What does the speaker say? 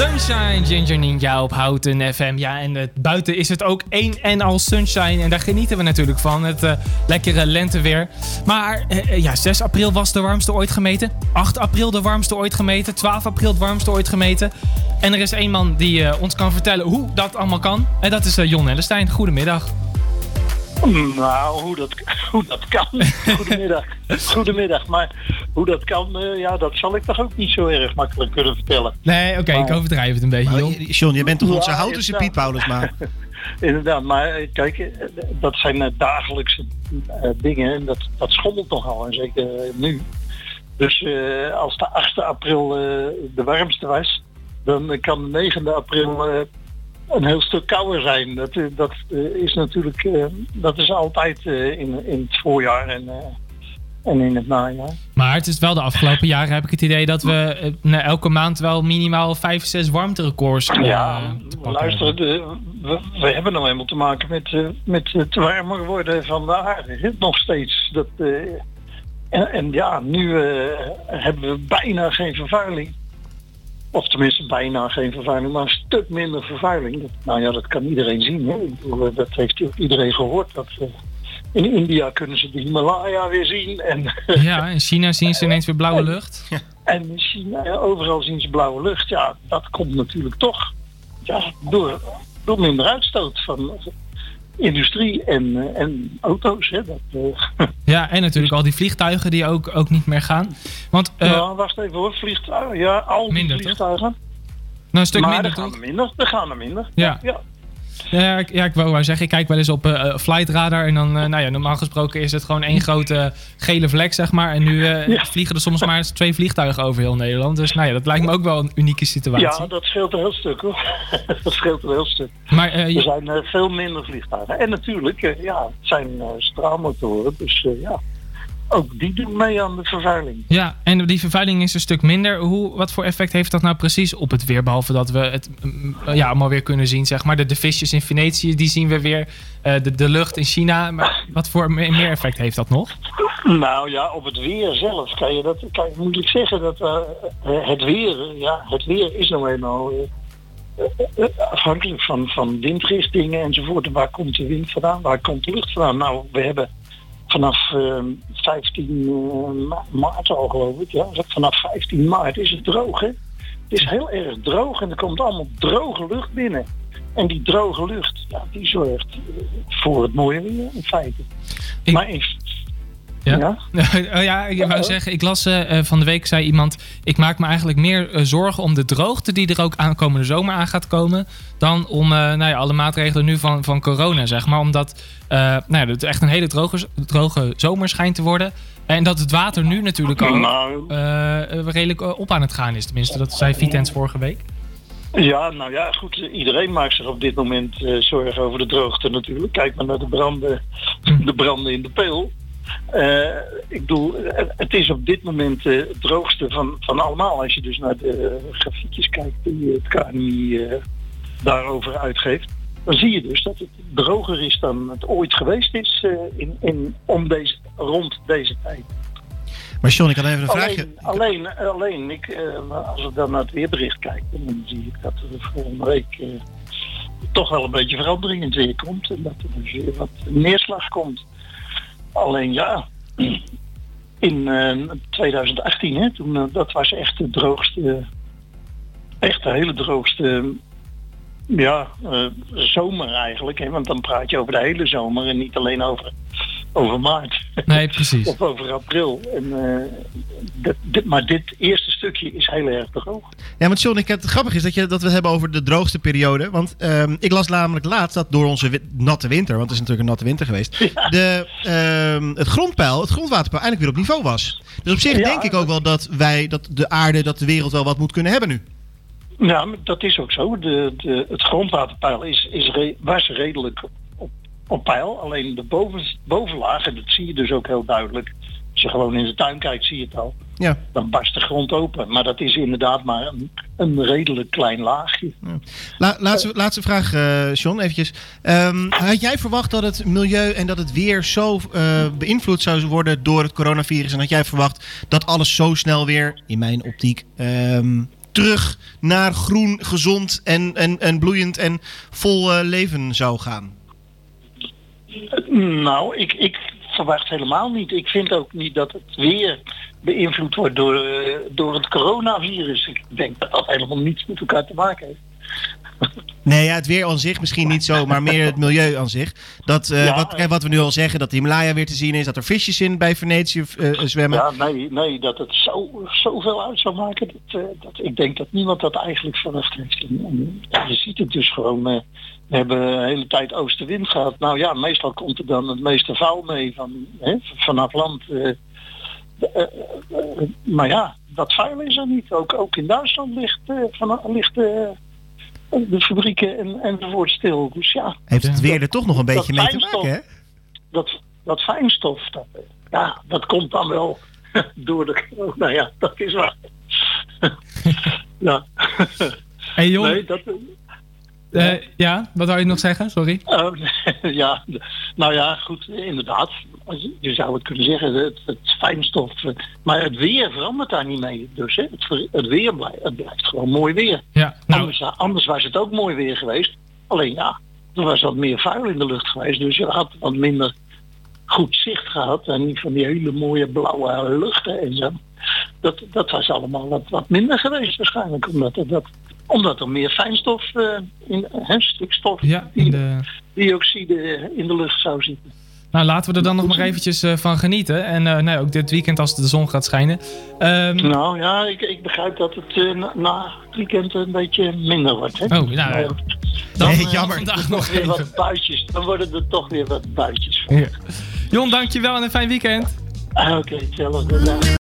Sunshine, Ginger Ninja op Houten FM. Ja, en buiten is het ook één en al sunshine. En daar genieten we natuurlijk van. Het uh, lekkere lenteweer. Maar uh, ja, 6 april was de warmste ooit gemeten. 8 april de warmste ooit gemeten. 12 april de warmste ooit gemeten. En er is één man die ons kan vertellen hoe dat allemaal kan. En dat is Jon Hellestein. Goedemiddag. Nou, hoe dat, hoe dat kan. Goedemiddag. Goedemiddag. Maar hoe dat kan, uh, ja, dat zal ik toch ook niet zo erg makkelijk kunnen vertellen. Nee, oké, okay, ik overdrijf het een beetje. John, John je bent toch onze ja, Houtense Piet Paulus, maar... inderdaad, maar kijk, dat zijn dagelijkse uh, dingen en dat, dat schommelt nogal, en zeker nu. Dus uh, als de 8 april de warmste was, dan kan de 9 april een heel stuk kouder zijn. Dat, eh, dat eh, is natuurlijk, eh, dat is altijd in, in het voorjaar en, en in het najaar. Maar het is wel de afgelopen jaren heb ik het idee dat we elke maand wel minimaal 5, 6 warmterecords Ja, luister, de, we, we, hebben nou eenmaal te maken met, met het warmer worden van de aarde. Nog steeds. Dat, en, en, ja, nu hebben we bijna geen vervuiling. Of tenminste bijna geen vervuiling, maar een stuk minder vervuiling. nou ja, dat kan iedereen zien. Hè? Eh, dat heeft iedereen gehoord. Dat, uh, in India kunnen ze de Himalaya weer zien. En, ja, in China zien ze ineens weer blauwe lucht. En in China, overal zien ze blauwe lucht. Ja, dat komt natuurlijk toch ja, door, door minder uitstoot van, industrie en, eh, en auto's. Hè, dat, uh, ja, en natuurlijk al die vliegtuigen die ook, ook niet meer gaan. Want, uh, nou, wacht even hoor, vliegtuigen. Ja, al minder, die vliegtuigen. Toch? Nou, een stuk maar minder, er gaan er minder. Er gaan er minder. Ja. ja. Ja, ik, ja, ik wou maar zeggen, ik kijk wel eens op uh, Flight Radar en dan, uh, nou ja, normaal gesproken is het gewoon één grote gele vlek, zeg maar. En nu uh, ja. vliegen er soms maar twee vliegtuigen over heel Nederland. Dus nou ja, dat lijkt me ook wel een unieke situatie. Ja, dat scheelt een heel stuk hoor. dat scheelt een heel stuk. Maar, er zijn veel minder vliegtuigen. En natuurlijk, ja, het zijn straalmotoren, dus ja ook die doen mee aan de vervuiling. Ja, en die vervuiling is een stuk minder. Hoe, wat voor effect heeft dat nou precies op het weer? Behalve dat we het mm, ja, allemaal weer kunnen zien, zeg maar. De, de visjes in Venetië, die zien we weer. Uh, de, de lucht in China. Maar wat voor meer effect heeft dat nog? Nou ja, op het weer zelf kan je dat kan je moeilijk zeggen. Dat, uh, het weer, ja, het weer is nou eenmaal... Uh, afhankelijk van, van windrichtingen enzovoort. Waar komt de wind vandaan? Waar komt de lucht vandaan? Nou, we hebben vanaf uh, 15 uh, maart al geloof ik. Ja. Vanaf 15 maart is het droog. Hè? Het is heel erg droog en er komt allemaal droge lucht binnen. En die droge lucht, ja, die zorgt voor het mooie weer in feite. Ik... Maar in ja? Ja, oh ja ik wou zeggen, ik las uh, van de week, zei iemand... ik maak me eigenlijk meer uh, zorgen om de droogte die er ook aankomende zomer aan gaat komen... dan om uh, nou ja, alle maatregelen nu van, van corona, zeg maar. Omdat nou ja, het echt een hele droge, droge zomer schijnt te worden. En dat het water nu natuurlijk al redelijk op aan het gaan is. Tenminste, dat zei Vitens vorige week. Ja, nou ja, goed. Iedereen maakt zich op dit moment zorgen over de droogte natuurlijk. Kijk maar naar de branden, hm. de branden in de peel. Uh, ik bedoel, het is op dit moment uh, het droogste van, van allemaal. Als je dus naar de grafiekjes kijkt die het KNMI daarover uitgeeft. Dan zie je dus dat het droger is dan het ooit geweest is in, in, om deze, rond deze tijd. Maar John, ik had even een alleen, vraagje. Alleen, alleen ik, als ik dan naar het weerbericht kijk, dan zie ik dat er volgende week toch wel een beetje verandering in het weer komt. En dat er dus weer wat neerslag komt. Alleen ja, in uh, eh, 2018, hè, toen, uh, dat was echt de droogste, echt de hele droogste ja, uh, zomer eigenlijk. Hè, want dan praat je over de hele zomer en niet alleen over over maart. Nee, precies. of over april. En, uh, dit, dit, maar dit eerste stukje is heel erg droog. Ja, want John, ik, het grappig is dat, je, dat we het hebben over de droogste periode. Want um, ik las namelijk laatst dat door onze natte winter, want het is natuurlijk een natte winter geweest, de, um, het grondpeil, het grondwaterpeil eigenlijk weer op niveau was. Dus op zich ja, denk ik ook wel dat wij, dat de aarde, dat de wereld wel wat moet kunnen hebben nu. Ja, dat is ook zo. De, de, het grondwaterpeil is, is re, was redelijk op peil. Alleen de boven, bovenlaag, en dat zie je dus ook heel duidelijk. Als je gewoon in de tuin kijkt, zie je het al. Ja. Dan barst de grond open. Maar dat is inderdaad maar een, een redelijk klein laagje. Ja. La, laatste, laatste vraag, uh, John, eventjes. Um, had jij verwacht dat het milieu en dat het weer zo uh, beïnvloed zou worden door het coronavirus? En had jij verwacht dat alles zo snel weer, in mijn optiek, um, terug naar groen, gezond en, en, en bloeiend en vol eh, leven zou gaan? Nou, ik, ik verwacht helemaal niet. Ik vind ook niet dat het weer beïnvloed wordt door, eh, door het coronavirus. Ik denk dat dat helemaal niets met elkaar te maken heeft. Nee, ja, het weer aan zich misschien niet zo, maar meer het milieu aan zich. Dat, eh, Ja, wat, kijk, wat we nu al zeggen, dat de Himalaya weer te zien is, dat er visjes in bij Venetië eh, zwemmen. Ja, nee, nee, dat het zo, zoveel uit zou maken. Dat, eh, dat, ik denk dat niemand dat eigenlijk verwacht heeft. En, en, ja, je ziet het dus gewoon. eh, we hebben de hele tijd oostenwind gehad. Nou ja, meestal komt er dan het meeste vuil mee van, hè, vanaf land. eh, eh, eh, eh, maar ja, dat vuil is er niet. Ook, ook in Duitsland ligt, eh, van, ligt eh, de fabrieken en, enzovoort stil. Dus ja, Heeft het weer er toch nog een beetje mee te maken, hè? dat, dat fijnstof, dat, ja, dat komt dan wel door de corona. Ja, dat is waar. ja. Hey Jon, Nee, dat, eh, ja, wat wou je nog zeggen? Sorry. oh, ja, nou ja, goed, inderdaad. Je zou het kunnen zeggen, het, het fijnstof. eh, Maar het weer verandert daar niet mee. Dus hè, het, het weer blijft, het blijft gewoon mooi weer. Ja, nou, Anders, anders was het ook mooi weer geweest. Alleen ja, er was wat meer vuil in de lucht geweest. Dus je had wat minder goed zicht gehad. En niet van die hele mooie blauwe luchten en zo. Dat, dat was allemaal wat, wat minder geweest waarschijnlijk. Omdat dat, omdat er meer fijnstof, eh, in, hè, stikstof, ja, in de... dioxide in de lucht zou zitten. Nou, laten we er dan nog maar eventjes eh, van genieten. En eh, nou, ook dit weekend als de zon gaat schijnen. Ehm, Nou ja, ik, ik begrijp dat het eh, na, het weekend een beetje minder wordt. Hè? Oh, nou, dan Nee, eh, jammer. vandaag nog weer even. wat buitjes. Dan worden er toch weer wat buitjes van. Ja. Jon, dankjewel en een fijn weekend. Ah, Oké, hetzelfde. dag.